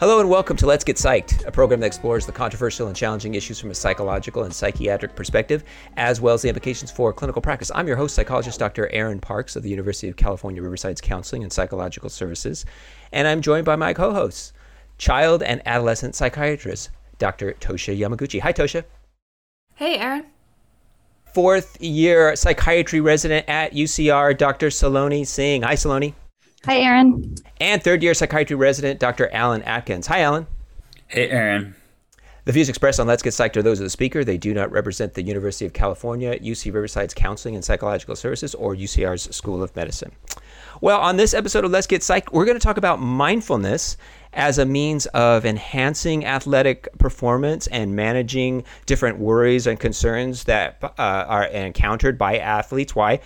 Hello and welcome to Let's Get Psyched, a program that explores the controversial and challenging issues from a psychological and psychiatric perspective, as well as the implications for clinical practice. I'm your host, psychologist Dr. Aaron Parks of the University of California, Riverside's Counseling and Psychological Services, and I'm joined by my co hosts, child and adolescent psychiatrist, Dr. Tosha Yamaguchi. Hi, Tosha. Hey, Aaron. Fourth year psychiatry resident at UCR, Dr. Saloni Singh. Hi, Saloni. Hi, Aaron. And third year psychiatry resident, Dr. Alan Atkins. Hi, Alan. Hey, Aaron. The views expressed on Let's Get Psyched are those of the speaker. They do not represent the University of California, UC Riverside's Counseling and Psychological Services, or UCR's School of Medicine. Well, on this episode of Let's Get Psyched, we're going to talk about mindfulness as a means of enhancing athletic performance and managing different worries and concerns that uh, are encountered by athletes. Why?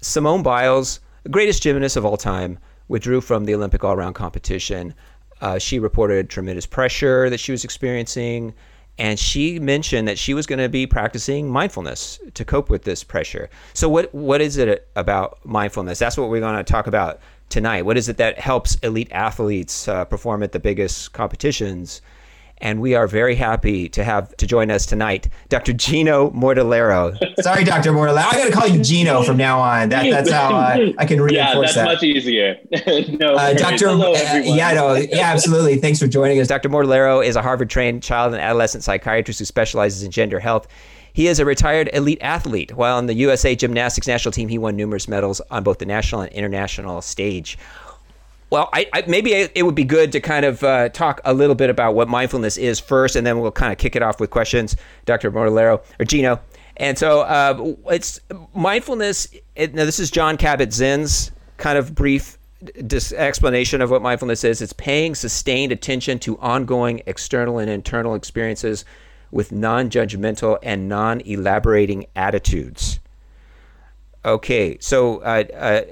Simone Biles the greatest gymnast of all time, withdrew from the Olympic all around competition. Uh, she reported tremendous pressure that she was experiencing, and she mentioned that she was going to be practicing mindfulness to cope with this pressure. So, what what is it about mindfulness? That's what we're going to talk about tonight. What is it that helps elite athletes uh, perform at the biggest competitions? And we are very happy to have to join us tonight, Dr. Gino Mortellaro. Sorry, Dr. Mortellaro. I got to call you Gino from now on. That, that's how uh, I can reinforce that yeah, that's that. much easier. no, uh, Dr. Hello, uh, yeah, no, yeah, absolutely. Thanks for joining us. Dr. Mortellaro is a Harvard-trained child and adolescent psychiatrist who specializes in gender health. He is a retired elite athlete. While on the USA gymnastics national team, he won numerous medals on both the national and international stage. Well, I, I, maybe it would be good to kind of uh, talk a little bit about what mindfulness is first, and then we'll kind of kick it off with questions, Dr. Mortellaro or Gino. And so uh, it's mindfulness. It, now, this is John Kabat-Zinn's kind of brief dis- explanation of what mindfulness is. It's paying sustained attention to ongoing external and internal experiences with non-judgmental and non-elaborating attitudes. Okay, so uh, uh,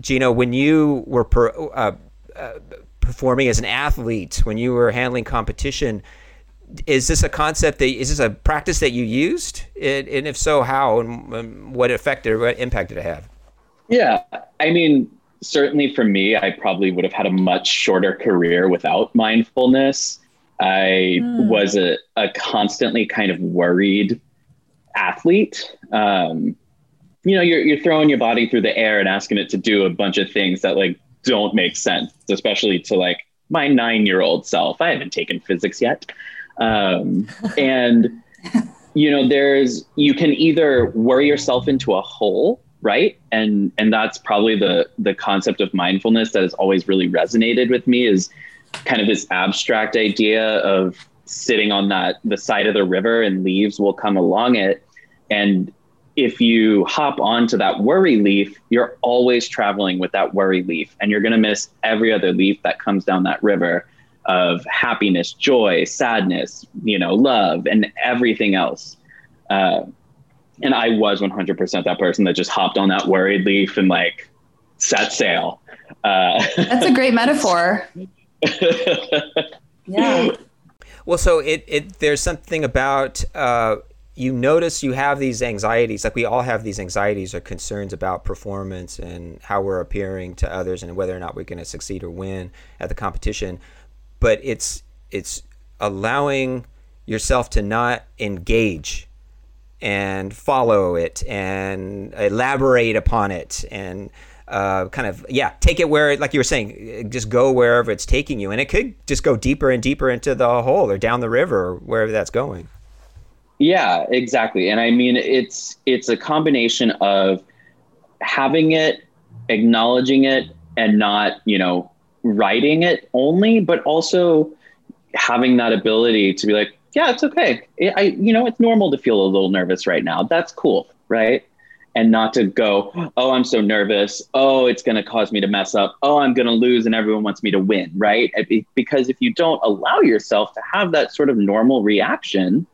Gino, when you were per, uh, uh, performing as an athlete, when you were handling competition, is this a concept that is this a practice that you used, and, and if so, how and what effect or what impact did it have? Yeah, I mean, certainly for me, I probably would have had a much shorter career without mindfulness. I mm. was a, a constantly kind of worried athlete. Um, you know, you're you're throwing your body through the air and asking it to do a bunch of things that like don't make sense, especially to like my nine year old self. I haven't taken physics yet. Um, and you know, there's you can either worry yourself into a hole, right? And and that's probably the the concept of mindfulness that has always really resonated with me is kind of this abstract idea of sitting on that the side of the river and leaves will come along it and if you hop onto that worry leaf, you're always traveling with that worry leaf, and you're going to miss every other leaf that comes down that river of happiness, joy, sadness, you know, love, and everything else. Uh, and I was 100% that person that just hopped on that worried leaf and like set sail. Uh, That's a great metaphor. yeah. Well, so it, it there's something about uh, you notice you have these anxieties, like we all have these anxieties or concerns about performance and how we're appearing to others and whether or not we're going to succeed or win at the competition. But it's it's allowing yourself to not engage and follow it and elaborate upon it and uh, kind of yeah take it where like you were saying just go wherever it's taking you and it could just go deeper and deeper into the hole or down the river or wherever that's going yeah, exactly. And I mean, it's it's a combination of having it, acknowledging it, and not you know writing it only, but also having that ability to be like, yeah, it's okay. I you know it's normal to feel a little nervous right now. That's cool, right? And not to go, oh, I'm so nervous. Oh, it's going to cause me to mess up. Oh, I'm going to lose, and everyone wants me to win, right? Because if you don't allow yourself to have that sort of normal reaction,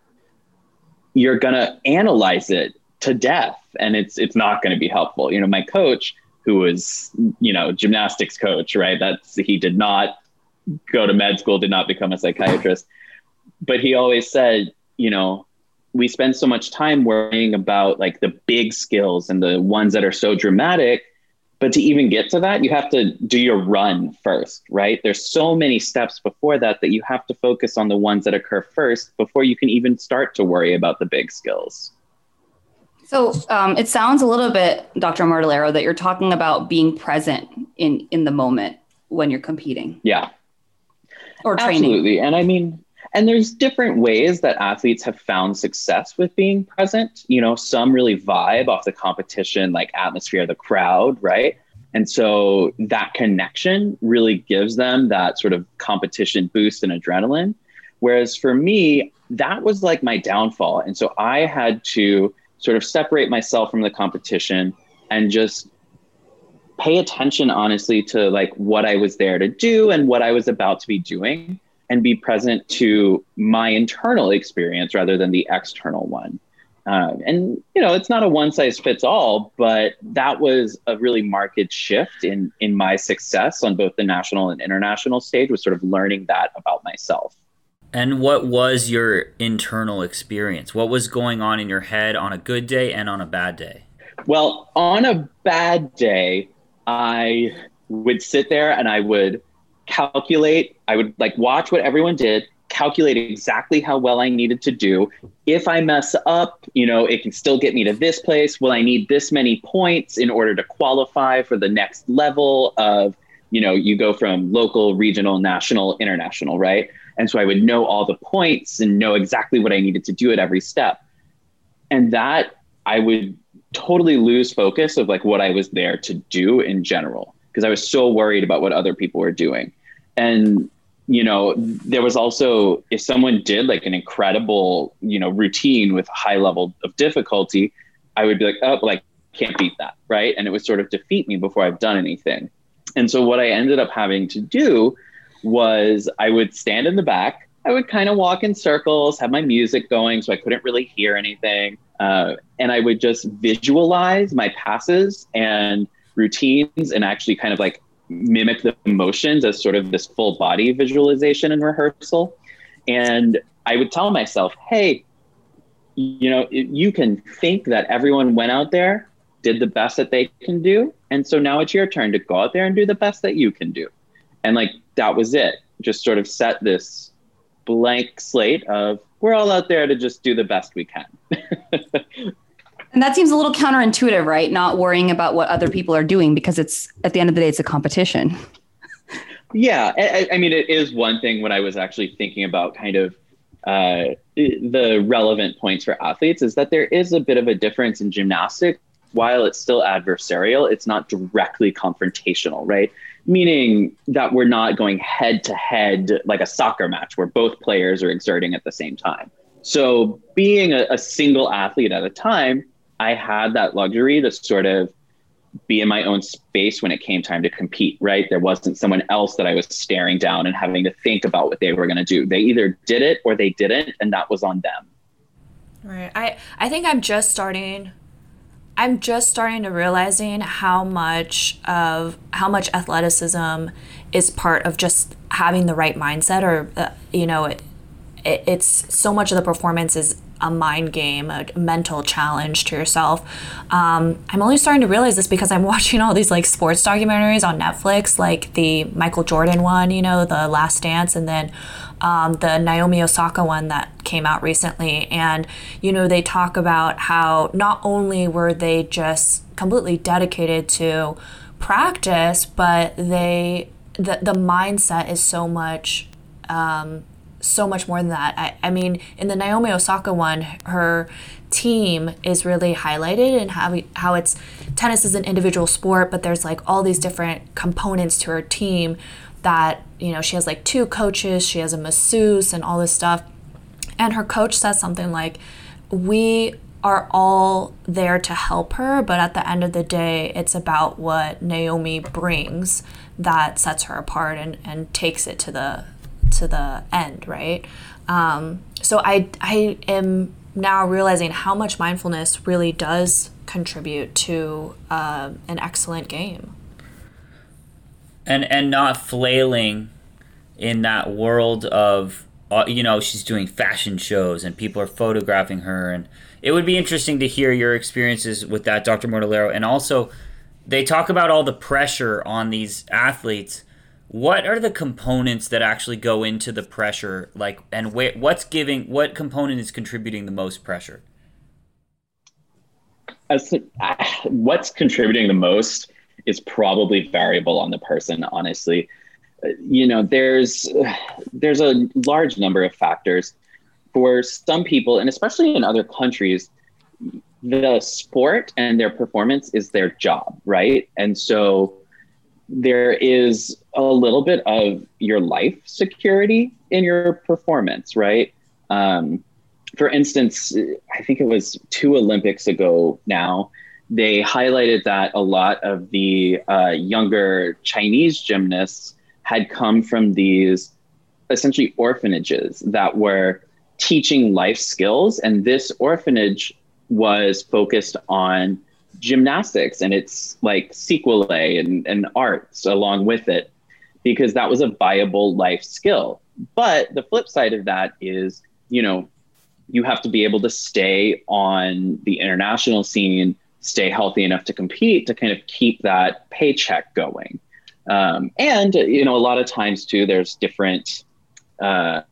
you're going to analyze it to death and it's it's not going to be helpful. You know my coach who was you know gymnastics coach right? That's he did not go to med school did not become a psychiatrist. But he always said you know we spend so much time worrying about like the big skills and the ones that are so dramatic But to even get to that, you have to do your run first, right? There's so many steps before that that you have to focus on the ones that occur first before you can even start to worry about the big skills. So um, it sounds a little bit, Dr. Mortellaro, that you're talking about being present in in the moment when you're competing. Yeah. Or training. Absolutely. And I mean, and there's different ways that athletes have found success with being present. You know, some really vibe off the competition, like atmosphere, the crowd, right? And so that connection really gives them that sort of competition boost and adrenaline. Whereas for me, that was like my downfall. And so I had to sort of separate myself from the competition and just pay attention honestly to like what I was there to do and what I was about to be doing and be present to my internal experience rather than the external one. Uh, and you know, it's not a one size fits all, but that was a really marked shift in in my success on both the national and international stage. Was sort of learning that about myself. And what was your internal experience? What was going on in your head on a good day and on a bad day? Well, on a bad day, I would sit there and I would calculate, I would like watch what everyone did, calculate exactly how well I needed to do. If I mess up, you know, it can still get me to this place. Will I need this many points in order to qualify for the next level of, you know, you go from local, regional, national, international, right? And so I would know all the points and know exactly what I needed to do at every step. And that I would totally lose focus of like what I was there to do in general because I was so worried about what other people were doing. And you know, there was also if someone did like an incredible, you know, routine with high level of difficulty, I would be like, oh, like can't beat that, right? And it would sort of defeat me before I've done anything. And so what I ended up having to do was I would stand in the back. I would kind of walk in circles, have my music going so I couldn't really hear anything. Uh, and I would just visualize my passes and routines and actually kind of like mimic the emotions as sort of this full body visualization and rehearsal. And I would tell myself, hey, you know, you can think that everyone went out there, did the best that they can do. And so now it's your turn to go out there and do the best that you can do. And like that was it. Just sort of set this blank slate of we're all out there to just do the best we can. and that seems a little counterintuitive, right? Not worrying about what other people are doing because it's at the end of the day, it's a competition. yeah. I, I mean, it is one thing when I was actually thinking about kind of uh, the relevant points for athletes is that there is a bit of a difference in gymnastics. While it's still adversarial, it's not directly confrontational, right? meaning that we're not going head to head like a soccer match where both players are exerting at the same time. So, being a, a, single athlete at a time, I had that luxury to sort of be in my own space when it came time to compete, right? There wasn't someone else that I was staring down and having to think about what they were going to do. They either did it or they didn't, and that was on them. Right. I, I think I'm just starting I'm just starting to realizing how much of how much athleticism is part of just having the right mindset or uh, you know it, it, it's so much of the performance is a mind game, a mental challenge to yourself. Um, I'm only starting to realize this because I'm watching all these like sports documentaries on Netflix, like the Michael Jordan one, you know, The Last Dance, and then um, the Naomi Osaka one that came out recently. And, you know, they talk about how not only were they just completely dedicated to practice, but they, the, the mindset is so much um, so much more than that. I, I mean, in the Naomi Osaka one, her team is really highlighted and how how it's tennis is an individual sport, but there's like all these different components to her team that you know she has like two coaches, she has a masseuse and all this stuff, and her coach says something like, "We are all there to help her, but at the end of the day, it's about what Naomi brings that sets her apart and, and takes it to the to the end, right? Um, so I I am now realizing how much mindfulness really does contribute to uh, an excellent game. And and not flailing in that world of uh, you know she's doing fashion shows and people are photographing her and it would be interesting to hear your experiences with that, Dr. Mortellaro, and also they talk about all the pressure on these athletes. What are the components that actually go into the pressure? Like, and wh- what's giving? What component is contributing the most pressure? As, uh, what's contributing the most is probably variable on the person. Honestly, uh, you know, there's there's a large number of factors for some people, and especially in other countries the sport and their performance is their job, right? And so there is a little bit of your life security in your performance, right? Um, for instance, I think it was two Olympics ago now, they highlighted that a lot of the uh, younger Chinese gymnasts had come from these essentially orphanages that were teaching life skills. And this orphanage was focused on gymnastics and its like sequelae and, and arts along with it because that was a viable life skill but the flip side of that is you know you have to be able to stay on the international scene stay healthy enough to compete to kind of keep that paycheck going um, and you know a lot of times too there's different uh,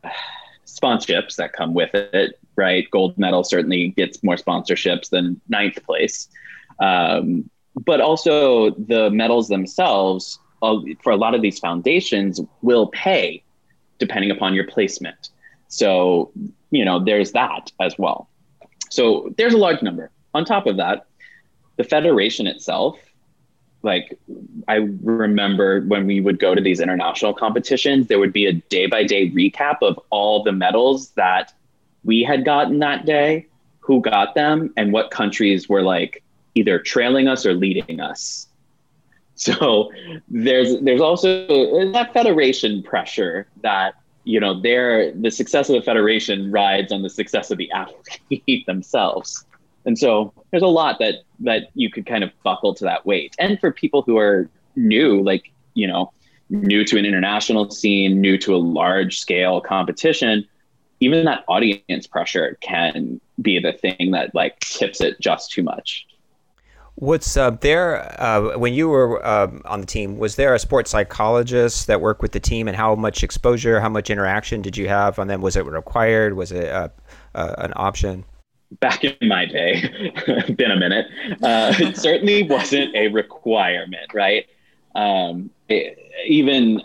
sponsorships that come with it right? Gold medal certainly gets more sponsorships than ninth place. Um, but also the medals themselves, uh, for a lot of these foundations, will pay depending upon your placement. So, you know, there's that as well. So there's a large number. On top of that, the federation itself, like I remember when we would go to these international competitions, there would be a day by day recap of all the medals that we had gotten that day, who got them, and what countries were like either trailing us or leading us. So there's there's also that federation pressure that you know their the success of the federation rides on the success of the athlete themselves. And so there's a lot that that you could kind of buckle to that weight. And for people who are new, like you know, new to an international scene, new to a large scale competition, even that audience pressure can be the thing that like tips it just too much. What's uh, there uh, when you were uh, on the team? Was there a sports psychologist that worked with the team, and how much exposure, how much interaction did you have on them? Was it required? Was it uh, uh, an option? Back in my day, been a minute. Uh, it certainly wasn't a requirement, right? Um, it, even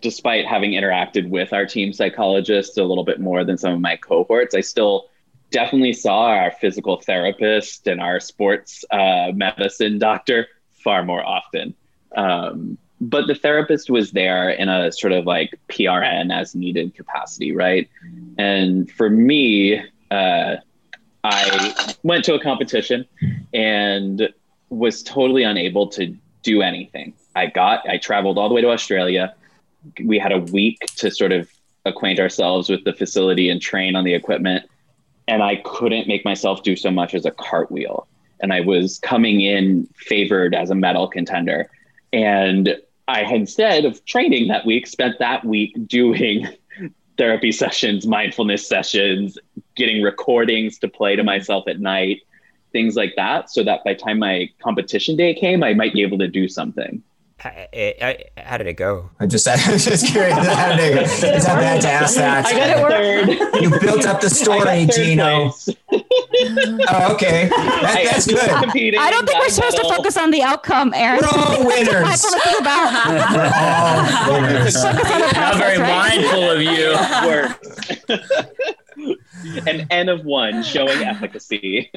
despite having interacted with our team psychologists a little bit more than some of my cohorts, I still definitely saw our physical therapist and our sports uh, medicine doctor far more often. Um, but the therapist was there in a sort of like PRN as needed capacity, right? And for me, uh, I went to a competition and was totally unable to do anything. I got, I traveled all the way to Australia we had a week to sort of acquaint ourselves with the facility and train on the equipment. And I couldn't make myself do so much as a cartwheel. And I was coming in favored as a medal contender. And I had instead of training that week, spent that week doing therapy sessions, mindfulness sessions, getting recordings to play to myself at night, things like that. So that by time my competition day came, I might be able to do something. How, did it go? I just, I was just curious. How did it go? Is that bad to ask that? I got it third. You built up the story, Gino. oh, okay. That, that's good. I don't think we're supposed to focus on the outcome, Aaron. We're all winners. Mindfulness is about. We're all winners. Focus on the Not very right? mindful of you. Work. An N of one showing efficacy.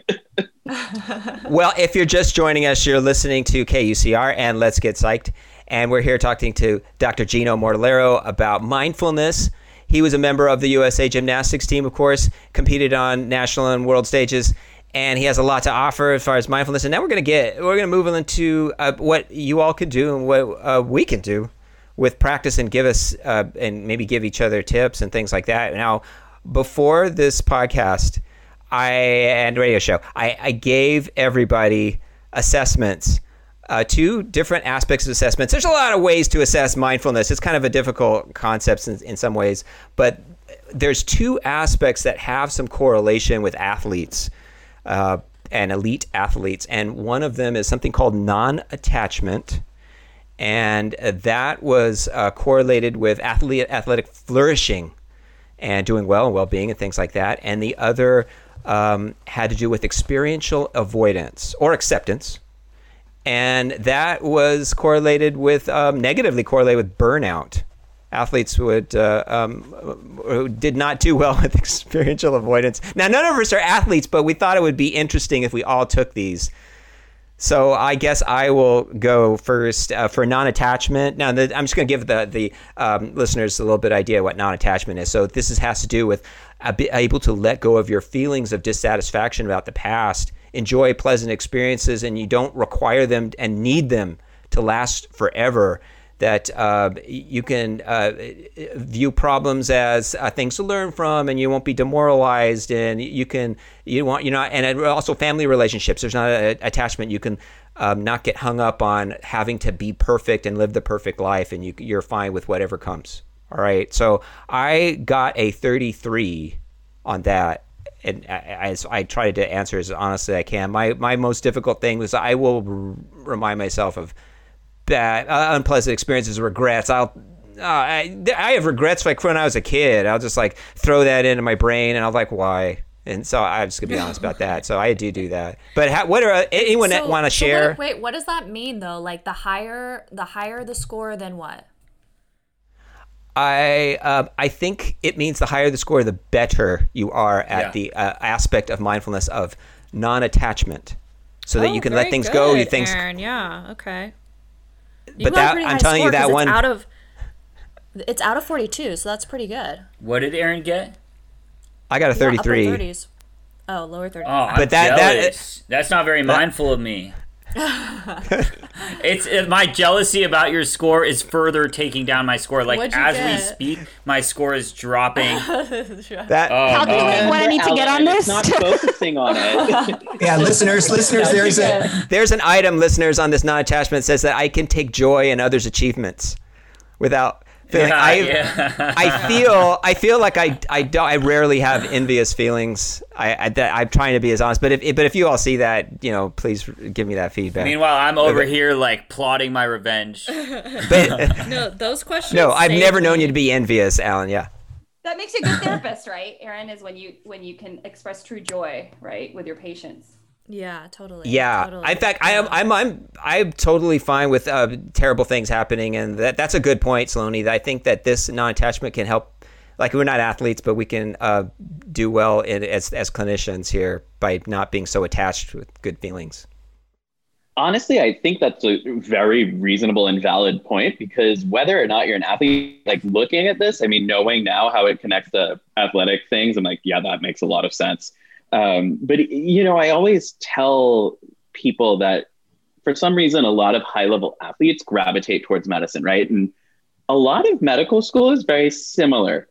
Well, if you're just joining us, you're listening to KUCR and Let's Get Psyched. And we're here talking to Dr. Gino Mortellaro about mindfulness. He was a member of the USA gymnastics team, of course, competed on national and world stages, and he has a lot to offer as far as mindfulness. And now we're going to get, we're going to move into uh, what you all can do and what uh, we can do with practice and give us, uh, and maybe give each other tips and things like that. Now, before this podcast, I and radio show. I, I gave everybody assessments, uh, two different aspects of assessments. There's a lot of ways to assess mindfulness. It's kind of a difficult concept in, in some ways, but there's two aspects that have some correlation with athletes. Uh, and elite athletes, and one of them is something called non-attachment, and uh, that was uh, correlated with athlete athletic flourishing and doing well and well-being and things like that, and the other um, had to do with experiential avoidance or acceptance and that was correlated with um, negatively correlated with burnout. Athletes would uh, um, who did not do well with experiential avoidance. Now, none of us are athletes, but we thought it would be interesting if we all took these. So I guess I will go first uh, for non-attachment. Now the, I'm just going to give the the um, listeners a little bit idea what non-attachment is. So this is, has to do with able to let go of your feelings of dissatisfaction about the past enjoy pleasant experiences and you don't require them and need them to last forever that uh, you can uh, view problems as uh, things to learn from, and you won't be demoralized, and you can you want you know, and also family relationships. There's not an attachment. You can um, not get hung up on having to be perfect and live the perfect life, and you, you're fine with whatever comes. All right. So I got a 33 on that, and as I try to answer as honestly as I can, my my most difficult thing was I will r- remind myself of bad, uh, unpleasant experiences, regrets. I'll uh, I, I have regrets like when I was a kid. I'll just like throw that into my brain, and I'm like, why? And so I'm just gonna be honest about that. So I do do that. But how, what are anyone so, that want to so share? What, wait, what does that mean though? Like the higher the higher the score, then what? I uh, I think it means the higher the score, the better you are at yeah. the uh, aspect of mindfulness of non-attachment, so oh, that you can let things good, go. You think, yeah, okay. You but that I'm telling you that one out of it's out of 42, so that's pretty good. What did Aaron get? I got a 33. Yeah, 30s. Oh, lower 30s. Oh, but that, that that's not very that, mindful of me. it's it, my jealousy about your score is further taking down my score. Like as get? we speak, my score is dropping. that oh, calculate no. what I need to get on this. Not focusing on it. yeah, listeners, listeners, there's a there's an item, listeners, on this non-attachment says that I can take joy in others' achievements without feeling. Yeah, I, yeah. I feel I feel like I I don't I rarely have envious feelings. I, I am trying to be as honest, but if but if you all see that, you know, please give me that feedback. Meanwhile, I'm over but, here like plotting my revenge. But, no, those questions. No, I've never known you to be envious, Alan. Yeah. That makes you a good therapist, right, Aaron? Is when you when you can express true joy, right, with your patients. Yeah, totally. Yeah, totally. in fact, I am. I'm. I'm. I'm totally fine with uh, terrible things happening, and that that's a good point, Saloni. I think that this non-attachment can help. Like we're not athletes, but we can uh, do well in, as as clinicians here by not being so attached with good feelings. Honestly, I think that's a very reasonable and valid point because whether or not you're an athlete, like looking at this, I mean, knowing now how it connects to athletic things, I'm like, yeah, that makes a lot of sense. Um, but you know, I always tell people that for some reason, a lot of high level athletes gravitate towards medicine, right? And a lot of medical school is very similar.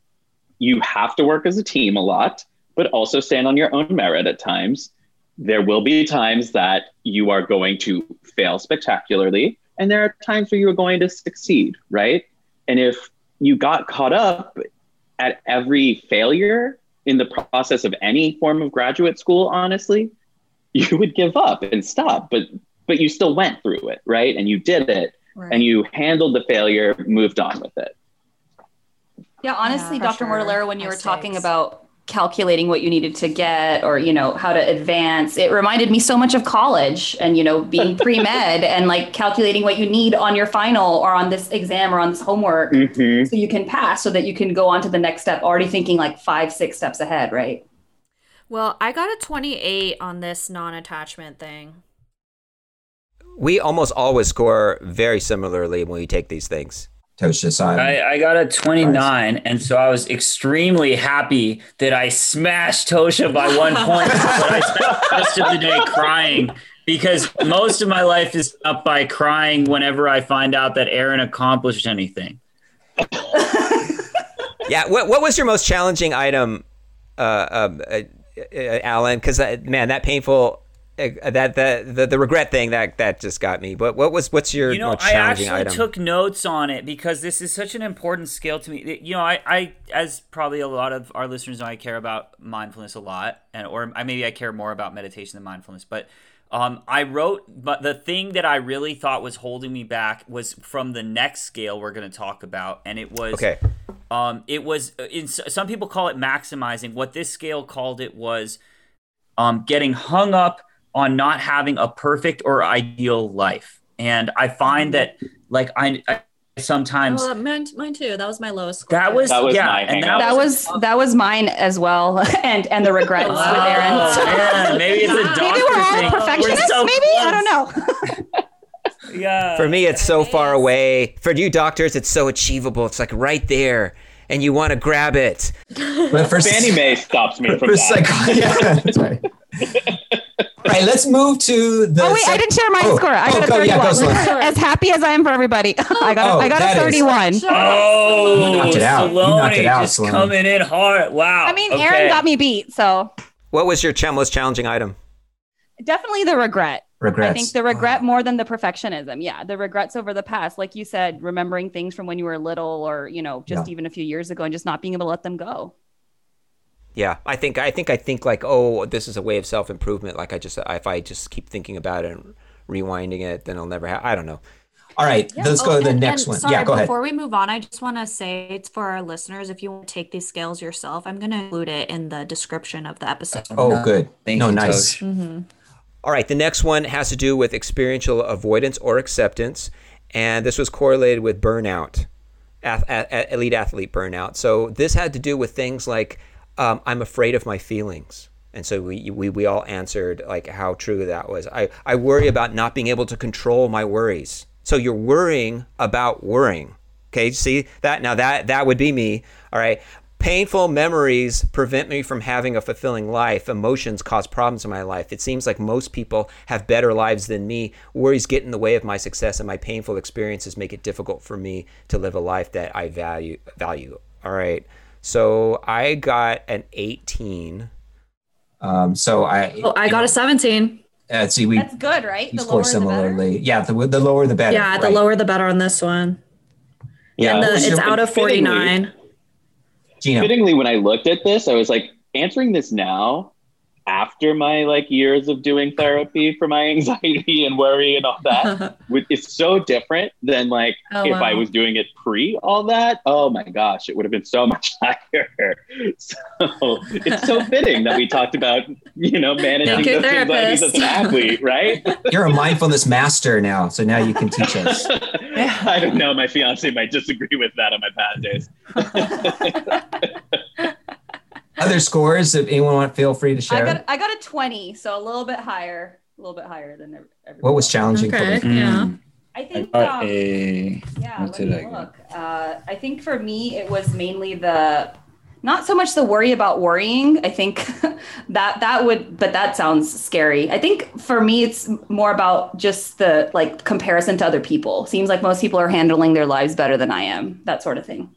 You have to work as a team a lot, but also stand on your own merit at times. There will be times that you are going to fail spectacularly, and there are times where you are going to succeed, right? And if you got caught up at every failure, in the process of any form of graduate school, honestly, you would give up and stop. But but you still went through it, right? And you did it right. and you handled the failure, moved on with it. Yeah, honestly, yeah, Dr. Sure. Mortellaro, when you were talking about calculating what you needed to get or you know how to advance. It reminded me so much of college and you know being pre-med and like calculating what you need on your final or on this exam or on this homework mm-hmm. so you can pass so that you can go on to the next step already thinking like five six steps ahead right? Well i got a 28 on this non-attachment thing. We almost always score very similarly when we take these things Tosha side. I, I got a 29, and so I was extremely happy that I smashed Tosha by one point. but I spent the rest of the day crying because most of my life is up by crying whenever I find out that Aaron accomplished anything. yeah. What, what was your most challenging item, uh, um, uh, uh, Alan? Because, uh, man, that painful uh, that that the, the regret thing that that just got me. But what was what's your you know i actually item? took notes on it because this is such an important skill to me you know i, I as probably a lot of our listeners know i care about mindfulness a lot and or I, maybe i care more about meditation than mindfulness but um, I wrote, but the thing that I really thought was holding me back was from the next scale we're going to talk about, and it was okay. um, it was in some people call it maximizing. What this scale called it was um, getting hung up on not having a perfect or ideal life. And I find that like I, I sometimes Oh, mine, mine too. That was my lowest score. that was, That was yeah, and hangout. That was that was mine as well, and and the regrets with Aaron. Oh, man, maybe it's a doctor Maybe we're all thing. perfectionists. so maybe I don't know. Yeah. For me, it's so far away. For you doctors, it's so achievable. It's like right there, and you want to grab it. But for Fannie Mae stops me from for that. psych- yeah, sorry. All right, let's move to the. Oh wait, I didn't share my Oh, score. I oh, got a go- yeah, go, 31. As happy as I am for everybody, I got Oh, a, I got that a is- 31. Oh, You knocked it out. You knocked it Saloni out, just Sloan. coming in hard. Wow. I mean, okay. Aaron got me beat, so What was your cha- most challenging item? definitely the regret. Regrets. I think the regret more than the perfectionism. Yeah, the regrets over the past, like you said, remembering things from when you were little, or you know, just Yeah. even a few years ago, and just not being able to let them go. Yeah, I think I think I think like, oh, this is a way of self improvement. Like I just if I just keep thinking about it and rewinding it, then I'll never have. I don't know. All right, let's go Oh, to the and- next and one. Sorry, yeah, go ahead. before we move on, I just want to say it's for our listeners. If you want to take these scales yourself, I'm going to include it in the description of the episode. Oh, good. Thank no, you, nice. Tosh. Mm-hmm. All right, the next one has to do with experiential avoidance or acceptance, and this was correlated with burnout, ath- a- elite athlete burnout. So this had to do with things like um, I'm afraid of my feelings, and so we, we we all answered like how true that was. I I worry about not being able to control my worries. So you're worrying about worrying. Okay, see that now that that would be me. All right. Painful memories prevent me from having a fulfilling life. Emotions cause problems in my life. It seems like most people have better lives than me. Worries get in the way of my success, and my painful experiences make it difficult for me to live a life that I value. Value. All right. So I got an 18. Um, so I. Oh, I got a 17. Uh, see, we, That's good, right? we The score lower the similarly. Yeah, the, the lower the better. Yeah, the right. lower the better on this one. Yeah, and the, well, it's so out of fittingly- 49. Gino. Fittingly, when I looked at this, I was like, answering this now, after my like years of doing therapy for my anxiety and worry and all that, it's so different than like Oh, if I was doing it pre all that. Oh my gosh, it would have been so much higher. So it's so fitting that we talked about you know managing Thank you, those anxieties as therapist. an athlete, right? You're a mindfulness master now, so now you can teach us. I don't know. My fiance might disagree with that on my bad days. Other scores, if anyone want, feel free to I share. got I got a 20, so a little bit higher, a little bit higher than ev- everyone. what was challenging Okay, for you? yeah. I I think got um, a. Yeah, What let did me I look. Uh, I think for me, it was mainly the not so much the worry about worrying. I think that that would, but that sounds scary. I think for me, it's more about just the like comparison to other people. Seems like most people are handling their lives better than I am. That sort of thing.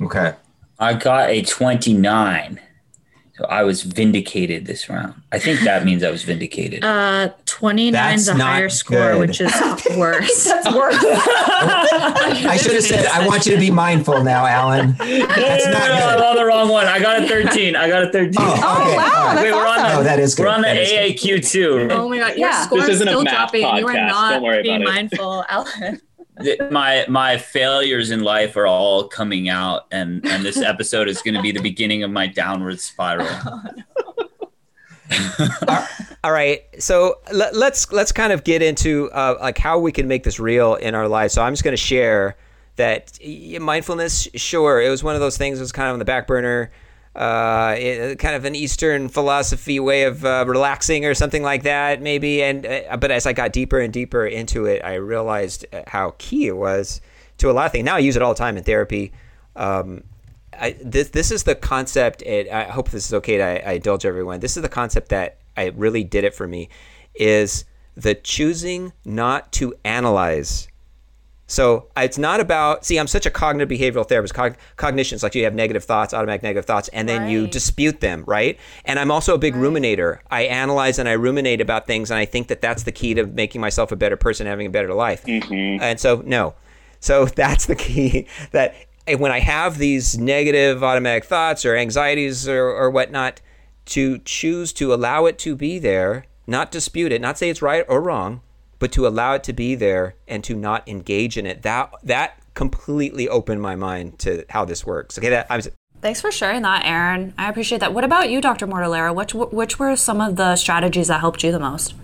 Okay. I got a 29. So I was vindicated this round. I think that means I was vindicated. Uh, 29 is That's a not higher score, good. which is worse. That's worse. I should have said, I want you to be mindful now, Alan. no, no, That's no, not no, I'm good. on the wrong one. I got a 13. I got a 13. Oh, okay. wow, all right. that's Wait, we're on awesome. Oh, that is good. We're on the That is good. AAQ too. oh my god, your Yeah. score This is isn't a still math dropping. You are not Don't worry being mindful, Alan. Th- my my failures in life are all coming out and and this episode is going to be the beginning of my downward spiral All right, so let, let's let's kind of get into uh, like how we can make this real in our lives. So I'm just going to share that mindfulness. Sure, it was one of those things. that was kind of on the back burner. Uh, it, kind of an Eastern philosophy way of uh, relaxing or something like that, maybe. And uh, but as I got deeper and deeper into it, I realized uh, how key it was to a lot of things. Now I use it all the time in therapy. Um, I, this this is the concept. It, I hope this is okay. To, I, I indulge everyone. This is the concept that I really did it for me. Is the choosing not to analyze So it's not about, see, I'm such a cognitive behavioral therapist. Cog- cognition is like you have negative thoughts, automatic negative thoughts, and then you dispute them, right? And I'm also a big ruminator. I analyze and I ruminate about things, and I think that that's the key to making myself a better person, having a better life. Mm-hmm. And so, no. So that's the key that when I have these negative automatic thoughts or anxieties or, or whatnot, to choose to allow it to be there, not dispute it, not say it's right or wrong, but to allow it to be there and to not engage in it. That that completely opened my mind to how this works. Okay, that I was Thanks for sharing that, Aaron. I appreciate that. What about you, Dr. Mortellaro? Which which were some of the strategies that helped you the most?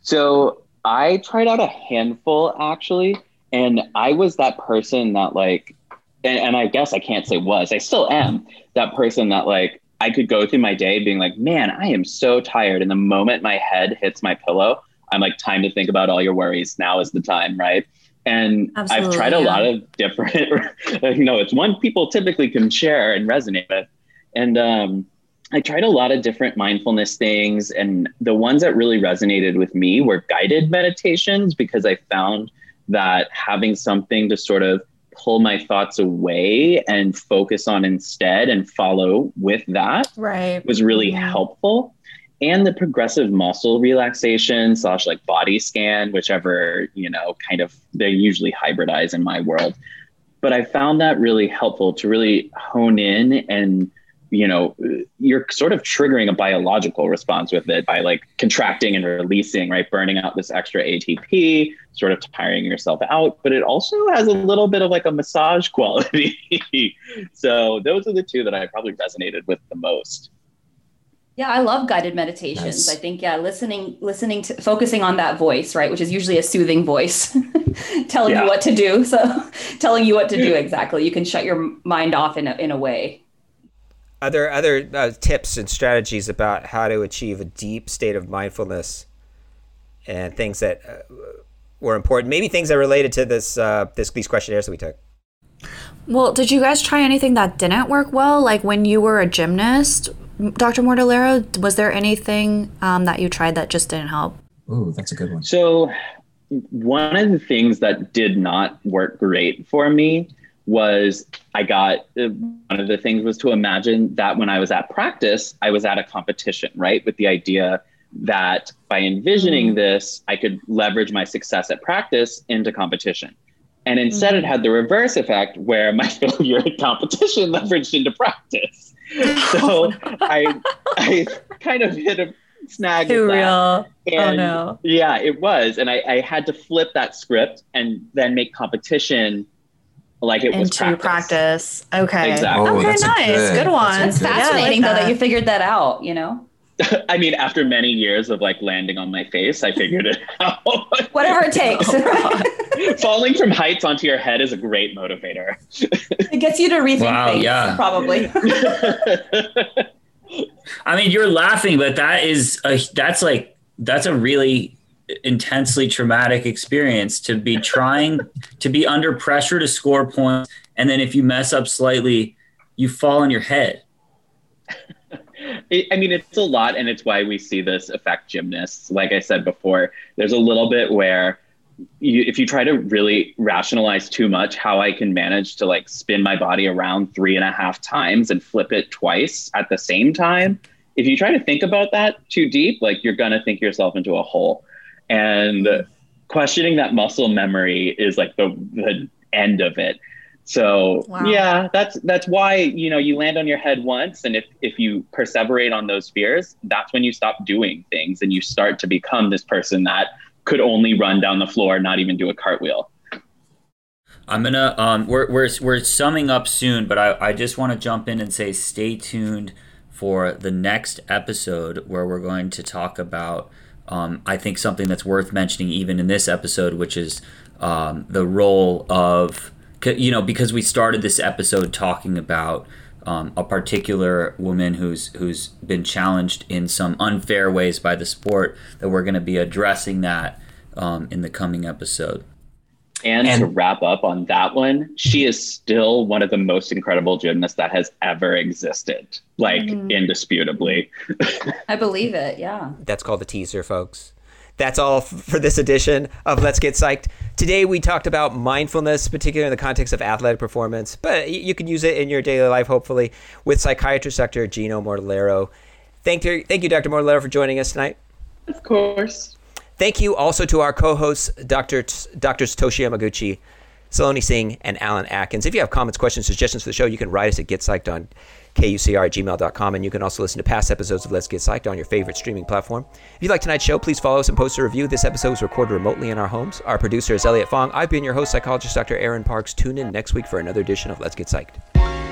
So I tried out a handful actually, and I was that person that like, and, and I guess I can't say was, I still am that person that like I could go through my day being like, man, I am so tired. And the moment my head hits my pillow, I'm like, time to think about all your worries. Now is the time, right? And I've Absolutely, tried a yeah. lot of different, you know, it's one people typically can share and resonate with. And um, I tried a lot of different mindfulness things, and the ones that really resonated with me were guided meditations because I found that having something to sort of pull my thoughts away and focus on instead and follow with that Right. was really helpful. And the progressive muscle relaxation slash like body scan, whichever, you know, kind of they usually hybridize in my world. But I found that really helpful to really hone in and you know you're sort of triggering a biological response with it by like contracting and releasing right? Burning out this extra atp sort of tiring yourself out. But it also has a little bit of like a massage quality. So those are the two that i probably resonated with the most Yeah, I love guided meditations. Nice. I think yeah, listening listening to focusing on that voice, right, which is usually a soothing voice telling Yeah. you what to do. So telling you what to do exactly. You can shut your mind off in a, in a way. other other uh, tips and strategies about how to achieve a deep state of mindfulness and things that uh, were important. Maybe things that related to this uh, this these questionnaires that we took. Well, did you guys try anything that didn't work well? Like when you were a gymnast, Dr. Mortellaro, was there anything um, that you tried that just didn't help? Ooh, that's a good one. So, one of the things that did not work great for me was I got uh, one of the things was to imagine that when I was at practice, I was at a competition, right? With the idea that by envisioning this, I could leverage my success at practice into competition. And instead, it had the reverse effect where my failure at competition leveraged into practice. So I, I kind of hit a snag. with that. Oh, and no. Yeah, it was. And I, I had to flip that script and then make competition like it was Into practice. practice. Okay. Exactly. Oh, okay, that's nice. good- Good, one. that's a fascinating Yeah, I like though that that. you figured that out, you know? I mean, after many years of like landing on my face, I figured it out. Whatever it takes. Falling from heights onto your head is a great motivator. it gets you to rethink Wow, things, yeah. probably. I mean, you're laughing, but that is a that's like that's a really intensely traumatic experience to be trying to be under pressure to score points, and then if you mess up slightly, you fall on your head. It, I mean, it's a lot, and it's why we see this affect gymnasts. Like I said before, there's a little bit where you, if you try to really rationalize too much how I can manage to like spin my body around three and a half times and flip it twice at the same time, if you try to think about that too deep, like you're gonna think yourself into a hole. And questioning that muscle memory is like the the end of it. So Wow. yeah, that's that's why you know you land on your head once, and if if you perseverate on those fears, that's when you stop doing things and you start to become this person that could only run down the floor, not even do a cartwheel. I'm gonna um we're we're we're summing up soon, but I, I just want to jump in and say stay tuned for the next episode where we're going to talk about um, I think something that's worth mentioning even in this episode, which is um, the role of c- you know because we started this episode talking about um, a particular woman who's who's been challenged in some unfair ways by the sport that we're going to be addressing that um, in the coming episode. And, And- to wrap up on that one, she is still one of the most incredible gymnasts that has ever existed, like indisputably. I believe it, yeah. That's called the teaser, folks. That's all for this edition of Let's Get Psyched. Today we talked about mindfulness, particularly in the context of athletic performance, but you can use it in your daily life, hopefully, with psychiatrist Dr. Gino Mortellaro. Thank you, thank you, Dr. Mortellaro, for joining us tonight. Of course. Thank you also to our co-hosts, Dr. T- Drs. Tosha Yamaguchi, Saloni Singh, and Alan Atkins. If you have comments, questions, suggestions for the show, you can write us at getpsyched on kucr at gmail.com, and you can also listen to past episodes of Let's Get Psyched on your favorite streaming platform. If you like tonight's show, please follow us and post a review. This episode was recorded remotely in our homes. Our producer is Elliot Fong. I've been your host, psychologist Dr. Aaron Parks. Tune in next week for another edition of Let's Get Psyched.